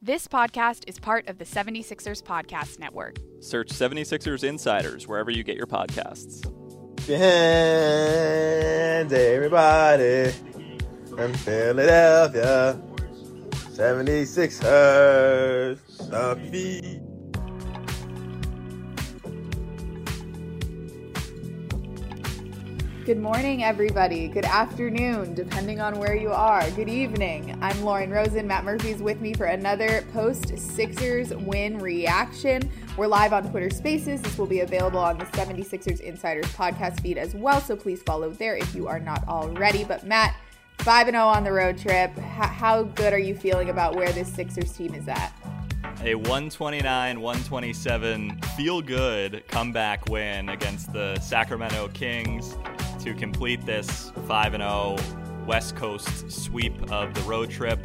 This podcast is part of the 76ers Podcast Network. Search 76ers Insiders wherever you get your podcasts. Hands, everybody, in Philadelphia, 76ers, stop your Good morning, everybody. Good afternoon, depending on where you are. Good evening. I'm Lauren Rosen. Matt Murphy's with me for another post Sixers win reaction. We're live on Twitter Spaces. This will be available on the 76ers Insiders podcast feed as well, so please follow there if you are not already. But, Matt, 5 0 on the road trip. H- how good are you feeling about where this Sixers team is at? A 129 127 feel good comeback win against the Sacramento Kings to complete this 5 0 West Coast sweep of the road trip.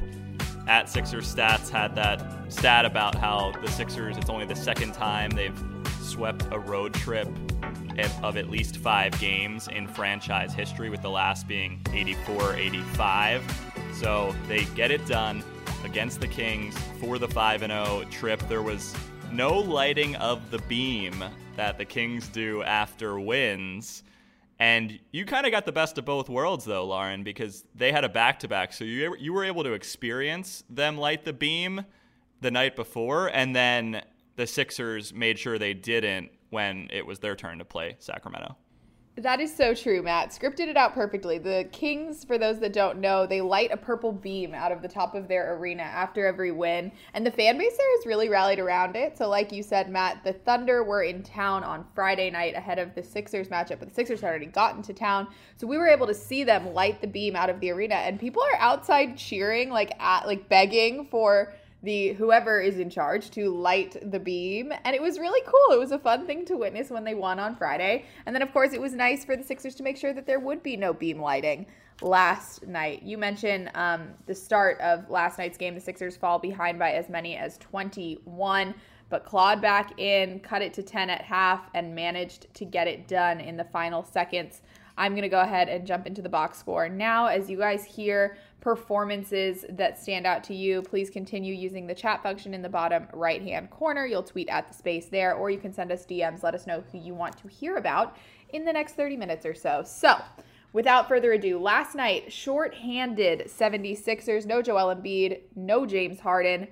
At Sixers Stats had that stat about how the Sixers, it's only the second time they've swept a road trip of at least five games in franchise history, with the last being 84 85. So they get it done against the Kings for the 5 0 trip. There was no lighting of the beam that the Kings do after wins. And you kind of got the best of both worlds, though, Lauren, because they had a back to back. So you, you were able to experience them light the beam the night before, and then the Sixers made sure they didn't when it was their turn to play Sacramento. That is so true, Matt. Scripted it out perfectly. The Kings, for those that don't know, they light a purple beam out of the top of their arena after every win, and the fan base there has really rallied around it. So, like you said, Matt, the Thunder were in town on Friday night ahead of the Sixers matchup, but the Sixers had already gotten to town, so we were able to see them light the beam out of the arena, and people are outside cheering, like at like begging for the whoever is in charge to light the beam. And it was really cool. It was a fun thing to witness when they won on friday. And then of course it was nice for the sixers to make sure that there would be no beam lighting last night. You mentioned um, the start of last night's game the sixers fall behind by as many as 21 but clawed back in cut it to 10 at half and managed to get it done in the final seconds I'm going to go ahead and jump into the box score. Now, as you guys hear performances that stand out to you, please continue using the chat function in the bottom right hand corner. You'll tweet at the space there, or you can send us DMs. Let us know who you want to hear about in the next 30 minutes or so. So, without further ado, last night, short-handed 76ers, no Joel Embiid, no James Harden,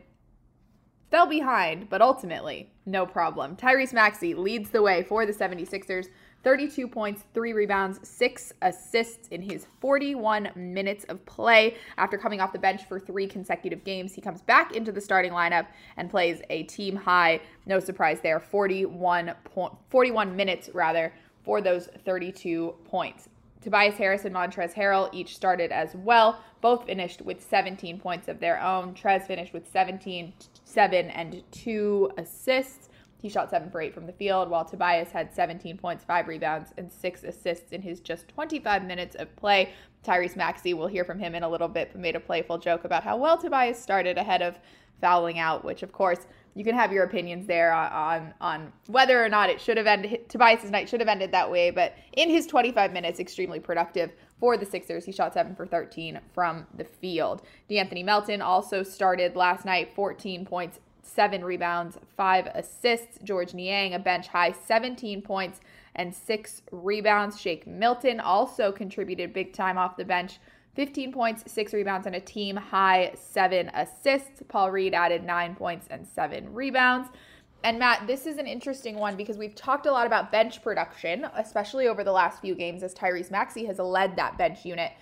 fell behind, but ultimately, no problem. Tyrese Maxey leads the way for the 76ers 32 points, three rebounds, six assists in his 41 minutes of play. After coming off the bench for three consecutive games, he comes back into the starting lineup and plays a team high, no surprise there, 41, point, 41 minutes rather, for those 32 points. Tobias Harris and Montrezl Harrell each started as well. Both finished with 17 points of their own. Trez finished with 17, 7, and 2 assists. He shot 7 for 8 from the field, while Tobias had 17 points, 5 rebounds, and 6 assists in his just 25 minutes of play. Tyrese Maxey, we'll hear from him in a little bit, but made a playful joke about how well Tobias started ahead of fouling out, which, of course, you can have your opinions there on, on, on whether or not it should have ended. Tobias's night should have ended that way, but in his 25 minutes, extremely productive for the Sixers. He shot 7 for 13 from the field. De'Anthony Melton also started last night, 14 points, seven rebounds, five assists. Georges Niang, a bench high 17 points and six rebounds. Shake Milton also contributed big time off the bench. 15 points, six rebounds, and a team high seven assists. Paul Reed added nine points and seven rebounds. And Matt, this is an interesting one because we've talked a lot about bench production, especially over the last few games as Tyrese Maxey has led that bench unit.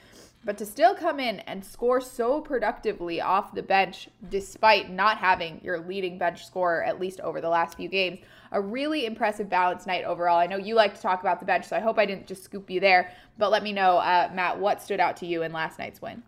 But to still come in and score so productively off the bench, despite not having your leading bench scorer, at least over the last few games, a really impressive balanced night overall. I know you like to talk about the bench, so I hope I didn't just scoop you there. But let me know, uh, Matt, what stood out to you in last night's win?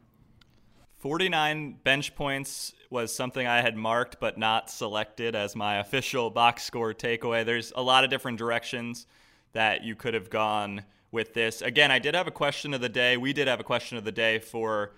49 bench points was something I had marked but not selected as my official box score takeaway. There's a lot of different directions that you could have gone with this. Again, I did have a question of the day. We did have a question of the day for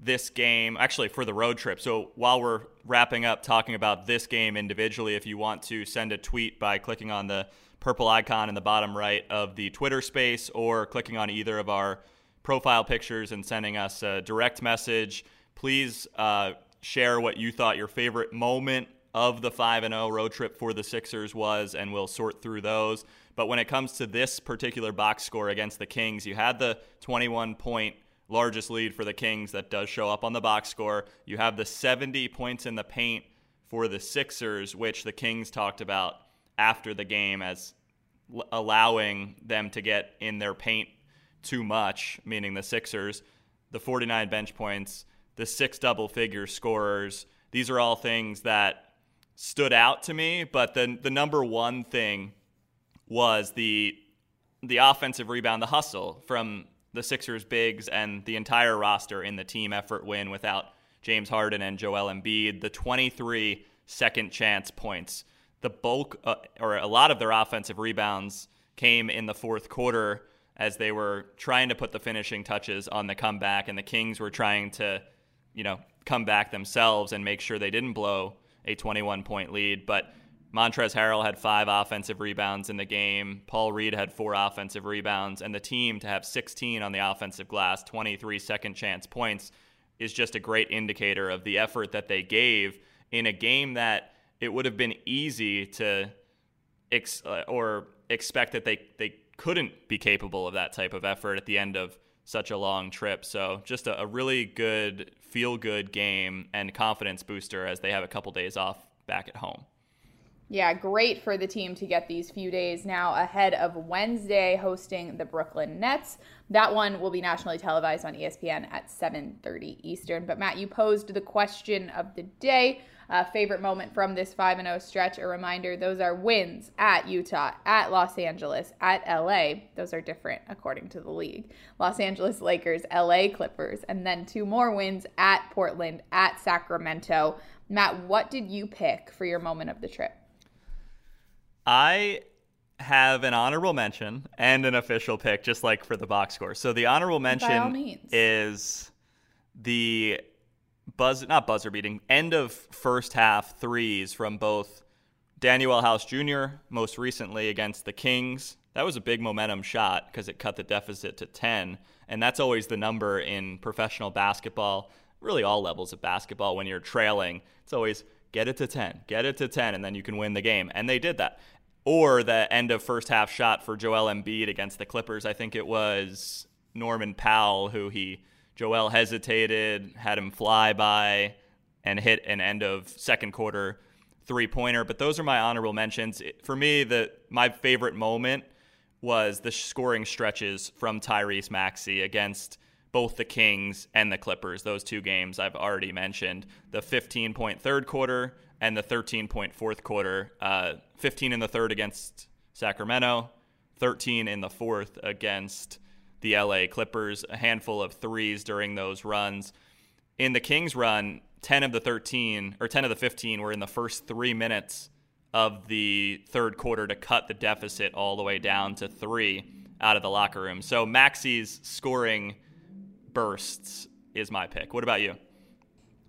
this game, actually for the road trip. So while we're wrapping up talking about this game individually, if you want to send a tweet by clicking on the purple icon in the bottom right of the Twitter space or clicking on either of our profile pictures and sending us a direct message, please uh, share what you thought your favorite moment of the 5 and 0 road trip for the Sixers was, and we'll sort through those. But when it comes to this particular box score against the Kings, you had the 21 point largest lead for the Kings that does show up on the box score. You have the 70 points in the paint for the Sixers, which the Kings talked about after the game as l- allowing them to get in their paint too much, meaning the Sixers, the 49 bench points, the six double figure scorers. These are all things that stood out to me, but the the number one thing was the the offensive rebound, the hustle from the Sixers bigs and the entire roster in the team effort win without James Harden and Joel Embiid, the 23 second chance points. The bulk uh, or a lot of their offensive rebounds came in the fourth quarter as they were trying to put the finishing touches on the comeback and the Kings were trying to, you know, come back themselves and make sure they didn't blow a 21 point lead. But Montrezl Harrell had five offensive rebounds in the game. Paul Reed had four offensive rebounds. And the team to have 16 on the offensive glass, 23 second chance points, is just a great indicator of the effort that they gave in a game that it would have been easy to ex- uh, or expect that they, they couldn't be capable of that type of effort at the end of such a long trip. So just a, a really good feel good game and confidence booster as they have a couple days off back at home. Yeah, great for the team to get these few days now ahead of Wednesday hosting the Brooklyn Nets. That one will be nationally televised on ESPN at 7:30 Eastern. But Matt, you posed the question of the day. Uh, favorite moment from this 5 0 stretch. A reminder those are wins at Utah, at Los Angeles, at LA. Those are different according to the league. Los Angeles Lakers, LA Clippers, and then two more wins at Portland, at Sacramento. Matt, what did you pick for your moment of the trip? I have an honorable mention and an official pick, just like for the box score. So the honorable mention is the buzz, not buzzer beating, end of first half threes from both Danuel House Jr. most recently against the Kings. That was a big momentum shot because it cut the deficit to 10. And that's always the number in professional basketball, really all levels of basketball. When you're trailing, it's always get it to 10, get it to 10, and then you can win the game. And they did that. Or the end of first half shot for Joel Embiid against the Clippers. I think it was Norman Powell who he Joel hesitated, had him fly by, and hit an end of second quarter three pointer. But those are my honorable mentions. For me, the my favorite moment was the scoring stretches from Tyrese Maxey against both the Kings and the Clippers. Those two games I've already mentioned. The 15 point third quarter and the 13 point fourth quarter. Uh, 15 in the third against Sacramento, 13 in the fourth against the LA Clippers, a handful of threes during those runs. In the Kings run, 10 of the 13 or 10 of the 15 were in the first 3 minutes of the third quarter to cut the deficit all the way down to 3 out of the locker room. So Maxey's scoring bursts is my pick. What about you?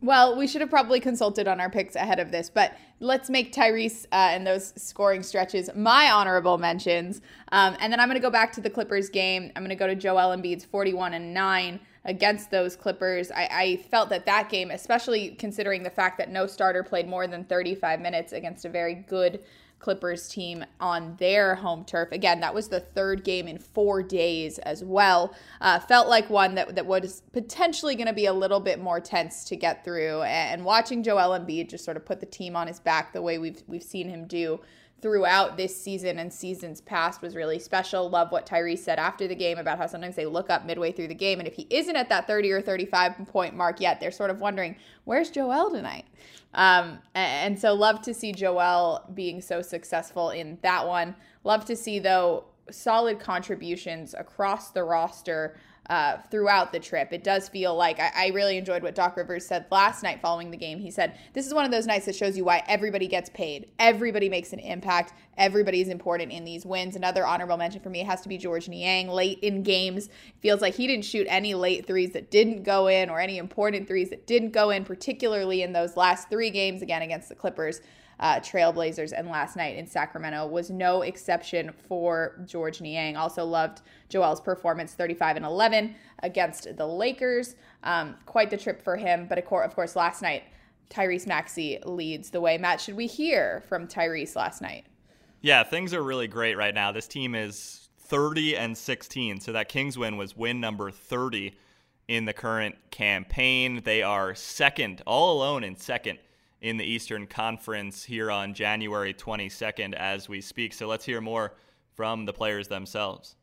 Well, we should have probably consulted on our picks ahead of this, but let's make Tyrese uh, and those scoring stretches my honorable mentions. Um, and then I'm going to go back to the Clippers game. I'm going to go to Joel Embiid's 41 and 9 against those Clippers. I, I, felt that that game, especially considering the fact that no starter played more than 35 minutes against a very good Clippers team on their home turf. Again, that was the third game in four days as well. Uh, felt like one that, that was potentially going to be a little bit more tense to get through. And watching Joel Embiid just sort of put the team on his back the way we've we've seen him do throughout this season and seasons past was really special. Love what Tyrese said after the game about how sometimes they look up midway through the game. And if he isn't at that 30 or 35 point mark yet, they're sort of wondering, where's Joel tonight? Um, and so love to see Joel being so successful in that one. Love to see, though, solid contributions across the roster uh, throughout the trip. It does feel like I, I, really enjoyed what Doc Rivers said last night following the game. He said, This is one of those nights that shows you why everybody gets paid. Everybody makes an impact. Everybody is important in these wins. Another honorable mention for me has to be Georges Niang late in games. Feels like he didn't shoot any late threes that didn't go in or any important threes that didn't go in, particularly in those last three games, again against the Clippers uh, Trailblazers, and last night in Sacramento was no exception for Georges Niang. Also loved Joel's performance, 35 and 11 against the Lakers. Um, quite the trip for him, but of course, last night Tyrese Maxey leads the way. Matt, should we hear from Tyrese last night? Yeah, things are really great right now. This team is 30 and 16. So that Kings win was win number 30 in the current campaign. They are second, all alone in second in the Eastern Conference here on January 22nd as we speak. So let's hear more from the players themselves.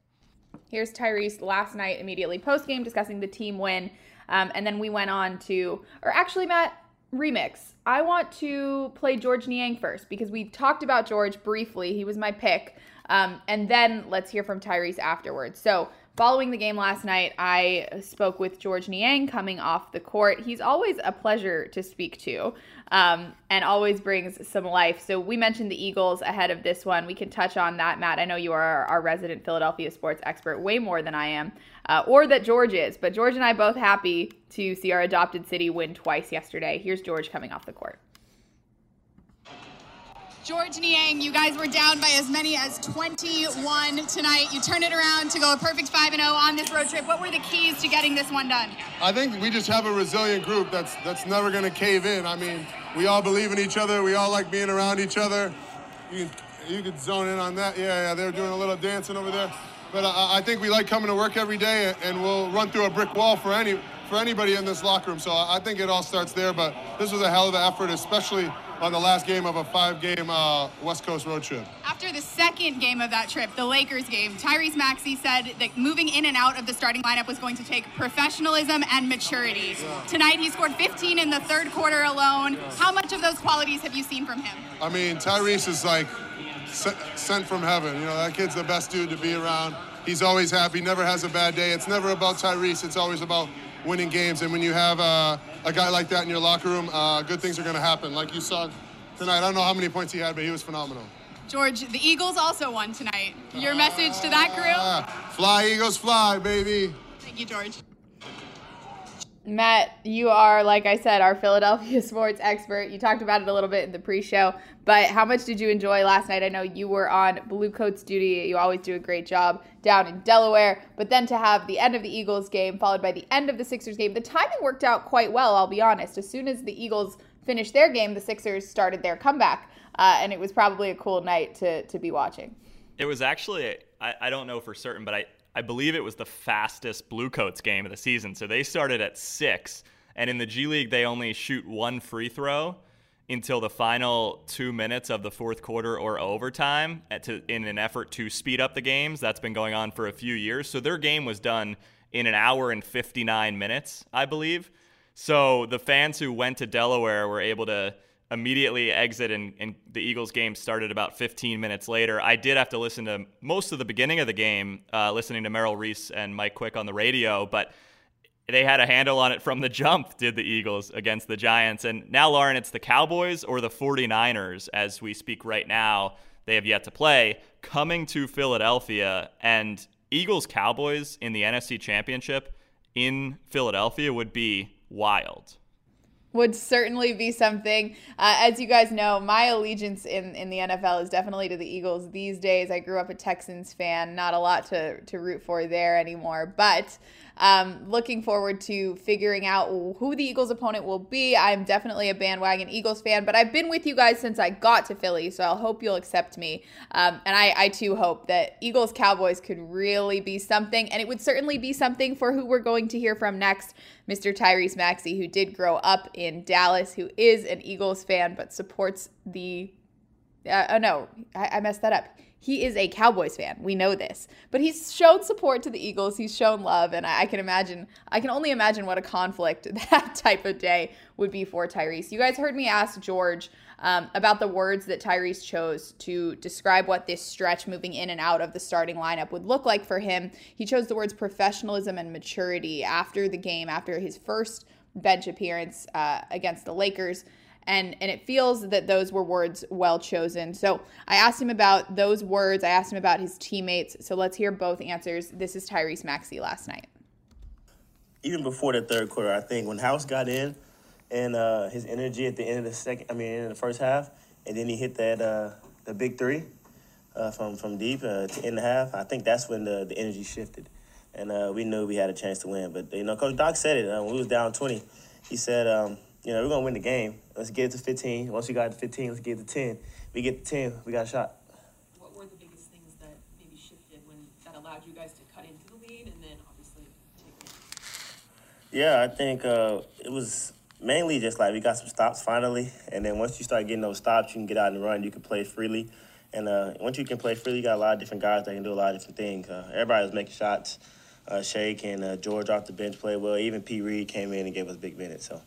Here's Tyrese last night, immediately post game, discussing the team win. Um, and then we went on to, or actually, Matt, remix. I want to play Georges Niang first because we talked about George briefly. He was my pick. Um, and then let's hear from Tyrese afterwards. So Following the game last night, I spoke with Georges Niang coming off the court. He's always a pleasure to speak to um, and always brings some life. So, we mentioned the Eagles ahead of this one. We can touch on that, Matt. I know you are our resident Philadelphia sports expert, way more than I am, uh, or that George is. But George and I both happy to see our adopted city win twice yesterday. Here's George coming off the court. Georges Niang, you guys were down by as many as 21 tonight. You turned it around to go a perfect 5 0 on this road trip. What were the keys to getting this one done? I think we just have a resilient group that's that's never going to cave in. I mean, we all believe in each other. We all like being around each other. You can, you could zone in on that. Yeah, yeah, they were doing a little dancing over there. But I, I think we like coming to work every day, and we'll run through a brick wall for any for anybody in this locker room. So I think it all starts there. But this was a hell of an effort, especially on the last game of a five-game uh, West Coast road trip. After the second game of that trip, the Lakers game, Tyrese Maxey said that moving in and out of the starting lineup was going to take professionalism and maturity. Yeah. Tonight, he scored 15 in the third quarter alone. How much of those qualities have you seen from him? I mean, Tyrese is like sent from heaven. You know, that kid's the best dude to be around. He's always happy, never has a bad day. It's never about Tyrese. It's always about winning games. And when you have uh, a guy like that in your locker room, uh, good things are going to happen. Like you saw tonight, I don't know how many points he had, but he was phenomenal. George, the Eagles also won tonight. Your message to that crew? Fly, Eagles, fly, baby. Thank you, George. Matt, you are, like I said, our Philadelphia sports expert. You talked about it a little bit in the pre show, but how much did you enjoy last night? I know you were on Blue Coats duty. You always do a great job down in Delaware, but then to have the end of the Eagles game followed by the end of the Sixers game, the timing worked out quite well, I'll be honest. As soon as the Eagles finished their game, the Sixers started their comeback, uh, and it was probably a cool night to, to be watching. It was actually, I, I don't know for certain, but I, I believe it was the fastest Blue Coats game of the season. So they started at six, and in the G League, they only shoot one free throw until the final two minutes of the fourth quarter or overtime to, in an effort to speed up the games. That's been going on for a few years. So their game was done in an hour and 59 minutes, I believe. So the fans who went to Delaware were able to immediately exit and, and, the Eagles game started about 15 minutes later. I did have to listen to most of the beginning of the game, uh, listening to Merrill Reese and Mike Quick on the radio, but they had a handle on it from the jump, did the Eagles against the Giants. And now, Lauren, it's the Cowboys or the 49ers as we speak right now. They have yet to play, coming to Philadelphia. And Eagles Cowboys in the NFC Championship in Philadelphia would be wild would certainly be something. Uh, as you guys know, my allegiance in, in the NFL is definitely to the Eagles these days. I grew up a Texans fan, not a lot to, to root for there anymore. But um, looking forward to figuring out who the Eagles' opponent will be. I'm definitely a bandwagon Eagles fan, but I've been with you guys since I got to Philly, so I'll hope you'll accept me. Um, and I, I too hope that Eagles Cowboys could really be something, and it would certainly be something for who we're going to hear from next, Mr. Tyrese Maxey, who did grow up in Dallas, who is an Eagles fan but supports the. Uh, oh no, I, I messed that up he is a Cowboys fan. We know this. But he's shown support to the Eagles. He's shown love. And I can imagine, I can only imagine what a conflict that type of day would be for Tyrese. You guys heard me ask George um, about the words that Tyrese chose to describe what this stretch moving in and out of the starting lineup would look like for him. He chose the words professionalism and maturity after the game, after his first bench appearance uh, against the Lakers and and it feels that those were words well chosen. So I asked him about those words. I asked him about his teammates. So let's hear both answers. This is Tyrese Maxey last night. Even before the third quarter, I think when House got in and uh, his energy at the end of the second, I mean, in the first half, and then he hit that uh, the big three uh, from from deep uh, to end the half. I think that's when the, the energy shifted, and uh, we knew we had a chance to win. But you know, Coach Doc said it. Uh, when we was down twenty, he said. Um, you know, we're gonna win the game. Let's get it to 15. Once we got to 15, let's get to 10. We get to 10, we got a shot. What were the biggest things that maybe shifted when that allowed you guys to cut into the lead and then obviously take it? Yeah, I think uh, it was mainly just like we got some stops finally, and then once you start getting those stops, you can get out and run. You can play freely, and uh, once you can play freely, you got a lot of different guys that can do a lot of different things. Uh, everybody was making shots. Uh, Shake and uh, George off the bench played well. Even P. Reed came in and gave us big minutes. So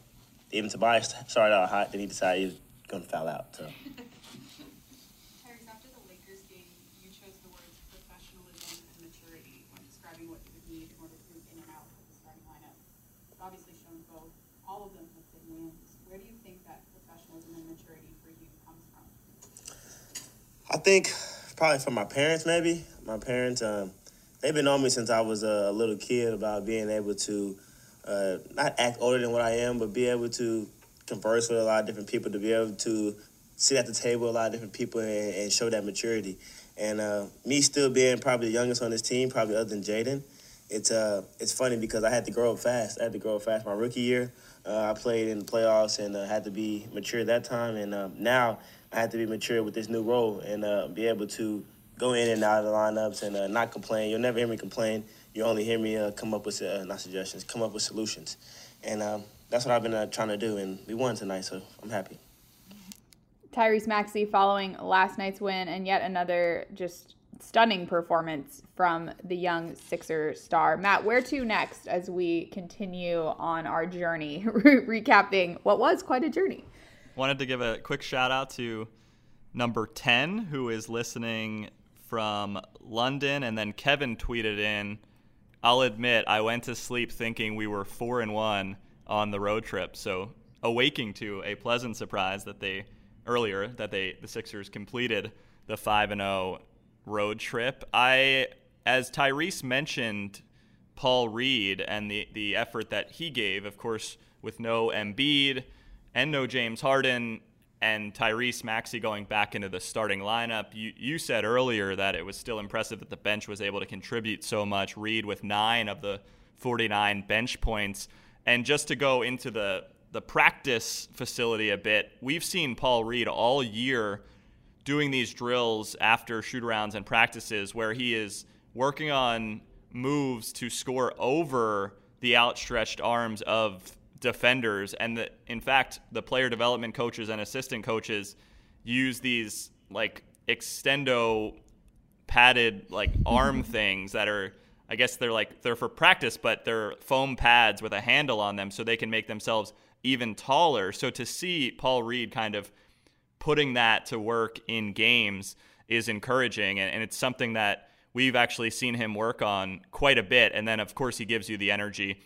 even Tobias started out hot, then he decided he was going to foul out. So. Tyrese, after the Lakers game, you chose the words professionalism and maturity when describing what you would need in order to move in and out of the starting lineup. You've obviously shown both. All of them have been wins. Where do you think that professionalism and maturity for you comes from? I think probably from my parents, maybe. My parents, um, they've been on me since I was a little kid about being able to uh, not act older than what I am, but be able to converse with a lot of different people, to be able to sit at the table with a lot of different people and, and show that maturity. And uh, me still being probably the youngest on this team, probably other than Jaden, it's uh it's funny because I had to grow up fast. I had to grow up fast. My rookie year, uh, I played in the playoffs and uh, had to be mature that time. And uh, now I had to be mature with this new role and uh, be able to go in and out of the lineups and uh, not complain. You'll never hear me complain. You only hear me uh, come up with uh, not suggestions, come up with solutions, and um, that's what I've been uh, trying to do. And we won tonight, so I'm happy. Tyrese Maxey following last night's win and yet another just stunning performance from the young Sixer star. Matt, where to next as we continue on our journey, recapping what was quite a journey? Wanted to give a quick shout out to number 10, who is listening from London. And then Kevin tweeted in, I'll admit, I went to sleep thinking we were 4 and 1 on the road trip. So awaking to a pleasant surprise that they earlier that they the Sixers completed the 5 and 0 road trip. I as Tyrese mentioned Paul Reed and the the effort that he gave, of course, with no Embiid and no James Harden and Tyrese Maxey going back into the starting lineup. You you said earlier that it was still impressive that the bench was able to contribute so much. Reed with 9 of the 49 bench points and just to go into the the practice facility a bit. We've seen Paul Reed all year doing these drills after shoot arounds and practices where he is working on moves to score over the outstretched arms of defenders and the, in fact the player development coaches and assistant coaches use these like extendo padded like arm things that are I guess they're like they're for practice but they're foam pads with a handle on them so they can make themselves even taller. So to see Paul Reed kind of putting that to work in games is encouraging and, and it's something that we've actually seen him work on quite a bit. And then of course he gives you the energy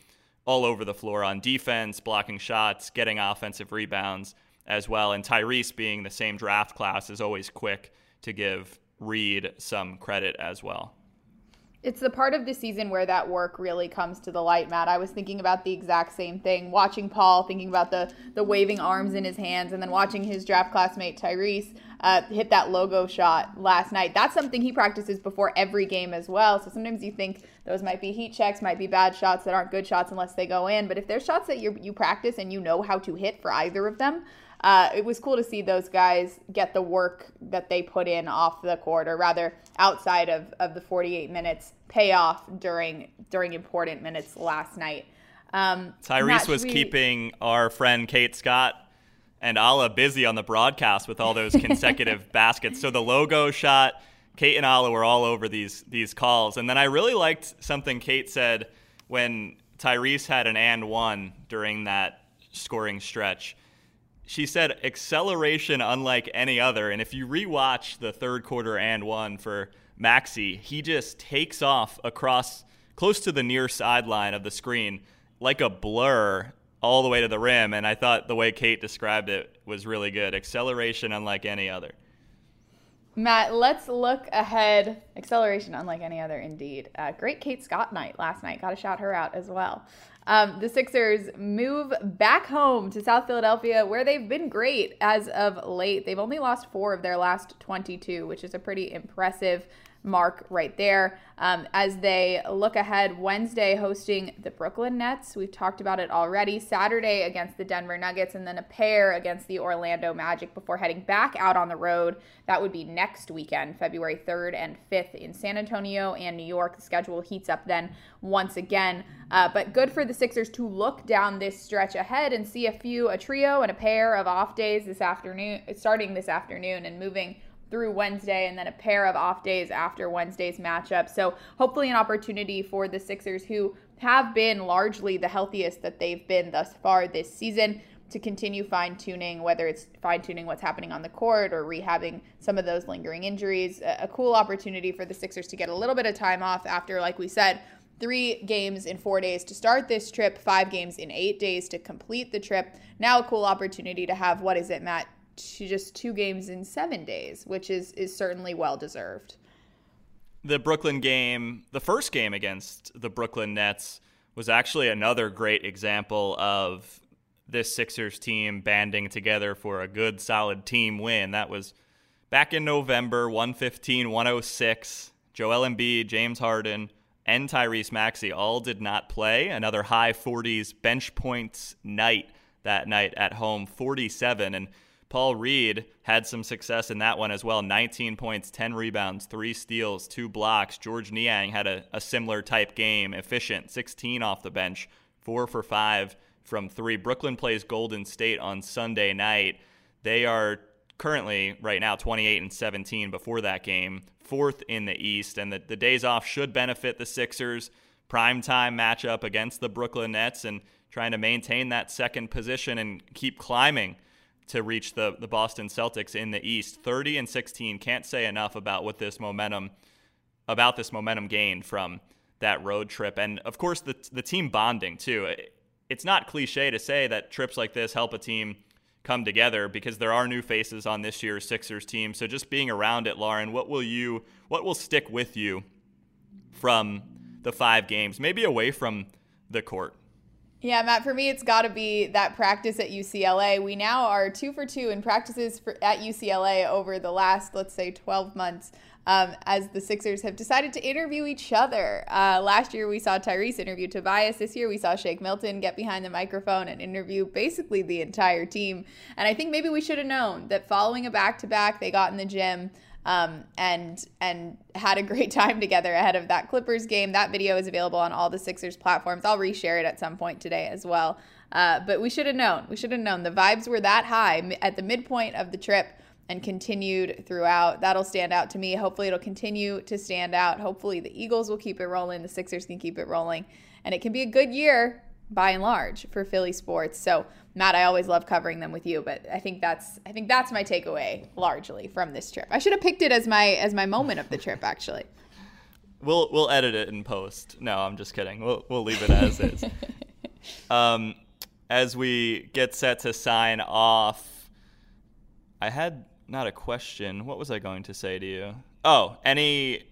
all over the floor on defense, blocking shots, getting offensive rebounds as well. And Tyrese, being the same draft class, is always quick to give Reed some credit as well. It's the part of the season where that work really comes to the light, Matt. I was thinking about the exact same thing. Watching Paul, thinking about the the waving arms in his hands, and then watching his draft classmate Tyrese uh, hit that logo shot last night. That's something he practices before every game as well. So sometimes you think those might be heat checks, might be bad shots that aren't good shots unless they go in. But if there's shots that you you practice and you know how to hit for either of them, uh, it was cool to see those guys get the work that they put in off the court, or rather outside of, of the 48 minutes, pay off during during important minutes last night. Um, Tyrese Matt, was we... keeping our friend Kate Scott and Alaa busy on the broadcast with all those consecutive baskets. So the logo shot, Kate and Alaa were all over these these calls. And then I really liked something Kate said when Tyrese had an and one during that scoring stretch she said acceleration unlike any other. And if you rewatch the third quarter and one for Maxey, he just takes off across close to the near sideline of the screen like a blur all the way to the rim. And I thought the way Kate described it was really good. Acceleration unlike any other. Matt, let's look ahead. Acceleration unlike any other, indeed. Uh, great Kate Scott night last night. Got to shout her out as well. Um, the Sixers move back home to South Philadelphia, where they've been great as of late. They've only lost four of their last 22, which is a pretty impressive mark right there. Um, as they look ahead, Wednesday hosting the Brooklyn Nets. We've talked about it already. Saturday against the Denver Nuggets, and then a pair against the Orlando Magic before heading back out on the road. That would be next weekend, February 3rd and 5th in San Antonio and New York. The schedule heats up then once again. Uh, but good for the Sixers to look down this stretch ahead and see a few, a trio and a pair of off days this afternoon, starting this afternoon and moving through Wednesday and then a pair of off days after Wednesday's matchup. So hopefully an opportunity for the Sixers who have been largely the healthiest that they've been thus far this season to continue fine tuning, whether it's fine tuning what's happening on the court or rehabbing some of those lingering injuries. A, cool opportunity for the Sixers to get a little bit of time off after, like we said, three games in four days to start this trip, five games in eight days to complete the trip. Now, a cool opportunity to have what is it, Matt? Just two games in seven days, which is is certainly well deserved. The Brooklyn game, the first game against the Brooklyn Nets, was actually another great example of this Sixers team banding together for a good, solid team win. That was back in November, 115 106. Joel Embiid, James Harden, and Tyrese Maxey all did not play. Another high 40s bench points night that night at home, 47. And Paul Reed had some success in that one as well 19 points, 10 rebounds, three steals, two blocks. Georges Niang had a, a similar type game, efficient, 16 off the bench, four for five from three. Brooklyn plays Golden State on Sunday night. They are currently, right now, 28 and 17 before that game, fourth in the East, and the, the days off should benefit the Sixers. Primetime matchup against the Brooklyn Nets and trying to maintain that second position and keep climbing to reach the, the Boston Celtics in the East. 30 and 16. Can't say enough about what this momentum about this momentum gained from that road trip. And of course the the team bonding too. It's not cliche to say that trips like this help a team come together because there are new faces on this year's Sixers team. So just being around it, Lauren, what will you what will stick with you from the five games, maybe away from the court? Yeah, Matt, for me, it's got to be that practice at UCLA. We now are two for two in practices for, at UCLA over the last, let's say, 12 months. Um, as the Sixers have decided to interview each other. Uh, last year, we saw Tyrese interview Tobias. This year, we saw Shake Milton get behind the microphone and interview basically the entire team. And I think maybe we should have known that following a back to back, they got in the gym um, and and had a great time together ahead of that Clippers game. That video is available on all the Sixers platforms. I'll reshare it at some point today as well. Uh, but we should have known. We should have known. The vibes were that high at the midpoint of the trip and continued throughout. That'll stand out to me. Hopefully, it'll continue to stand out. Hopefully, the Eagles will keep it rolling. The Sixers can keep it rolling. And it can be a good year by and large for Philly sports. So Matt, I always love covering them with you, but I think that's I think that's my takeaway largely from this trip. I should have picked it as my as my moment of the trip actually. We'll we'll edit it in post. No, I'm just kidding. We'll we'll leave it as is. um, as we get set to sign off, I had not a question. What was I going to say to you? Oh, any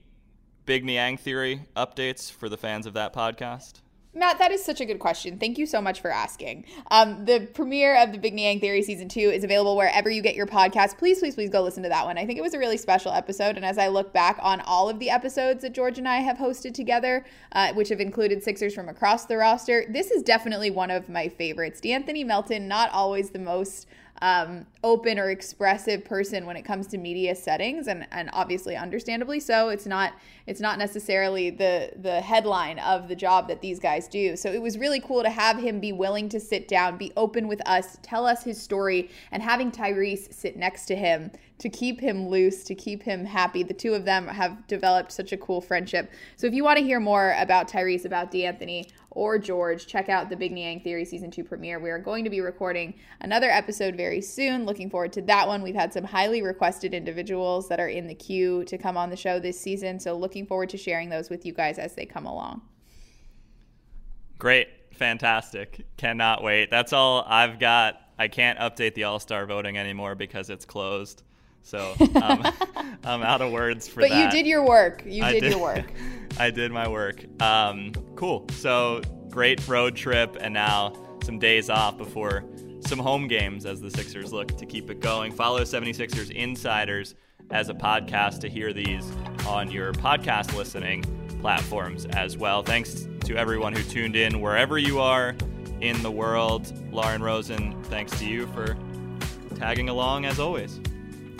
Big Niang theory updates for the fans of that podcast? Matt, that is such a good question. Thank you so much for asking. Um, the premiere of the Big Niang Theory season two is available wherever you get your podcast. Please, please, please go listen to that one. I think it was a really special episode. And as I look back on all of the episodes that George and I have hosted together, uh, which have included Sixers from across the roster, this is definitely one of my favorites. De'Anthony Melton, not always the most um, open or expressive person when it comes to media settings and, and obviously understandably so. It's not it's not necessarily the the headline of the job that these guys do. So it was really cool to have him be willing to sit down be open with us tell us his story and having tyrese sit next to him to keep him loose to keep him happy. The two of them have developed such a cool friendship. So if you want to hear more about tyrese about de'anthony or George, check out the Big Niang Theory Season 2 premiere. We are going to be recording another episode very soon. Looking forward to that one. We've had some highly requested individuals that are in the queue to come on the show this season. So looking forward to sharing those with you guys as they come along. Great. Fantastic. Cannot wait. That's all I've got. I can't update the All Star voting anymore because it's closed. So um, I'm out of words for but that. But you did your work. You did, did, your work. I did my work. Um, cool. So great road trip, and now some days off before some home games as the Sixers look to keep it going. Follow 76ers Insiders as a podcast to hear these on your podcast listening platforms as well. Thanks to everyone who tuned in wherever you are in the world. Lauren Rosen, thanks to you for tagging along as always.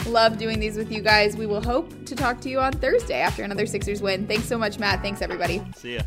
Love doing these with you guys. We will hope to talk to you on Thursday after another Sixers win. Thanks so much, Matt. Thanks, everybody. See ya.